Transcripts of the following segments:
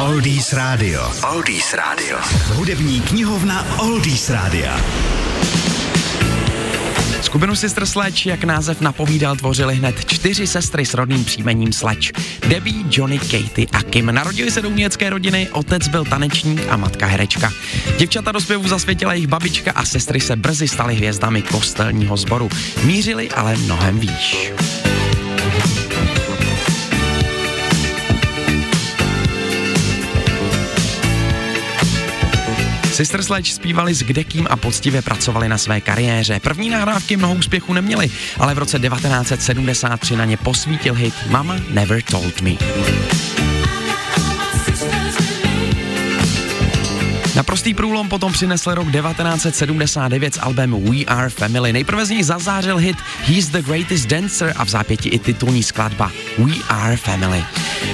Oldies Radio. Oldies Radio. Hudební knihovna Oldies Radio. Skupinu Sister Sledge, jak název napovídal, tvořili hned čtyři sestry s rodným příjmením Sledge. Debbie, Johnny, Katie a Kim. Narodili se do umělecké rodiny, otec byl tanečník a matka herečka. Děvčata do zpěvu zasvětila jejich babička a sestry se brzy staly hvězdami kostelního sboru. Mířili ale mnohem výš. Sister Sledge zpívali s kdekým a poctivě pracovali na své kariéře. První nahrávky mnoho úspěchu neměli, ale v roce 1973 na ně posvítil hit Mama Never Told Me. Naprostý průlom potom přinesl rok 1979 s albem We Are Family. Nejprve z něj zazářil hit He's the Greatest Dancer a v zápěti i titulní skladba We Are Family.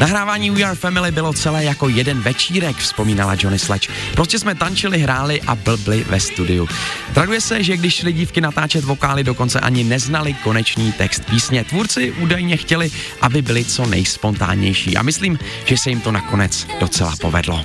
Nahrávání We Are Family bylo celé jako jeden večírek, vzpomínala Johnny Sledge. Prostě jsme tančili, hráli a blbli ve studiu. Traduje se, že když šli dívky natáčet vokály, dokonce ani neznali konečný text písně. Tvůrci údajně chtěli, aby byli co nejspontánnější a myslím, že se jim to nakonec docela povedlo.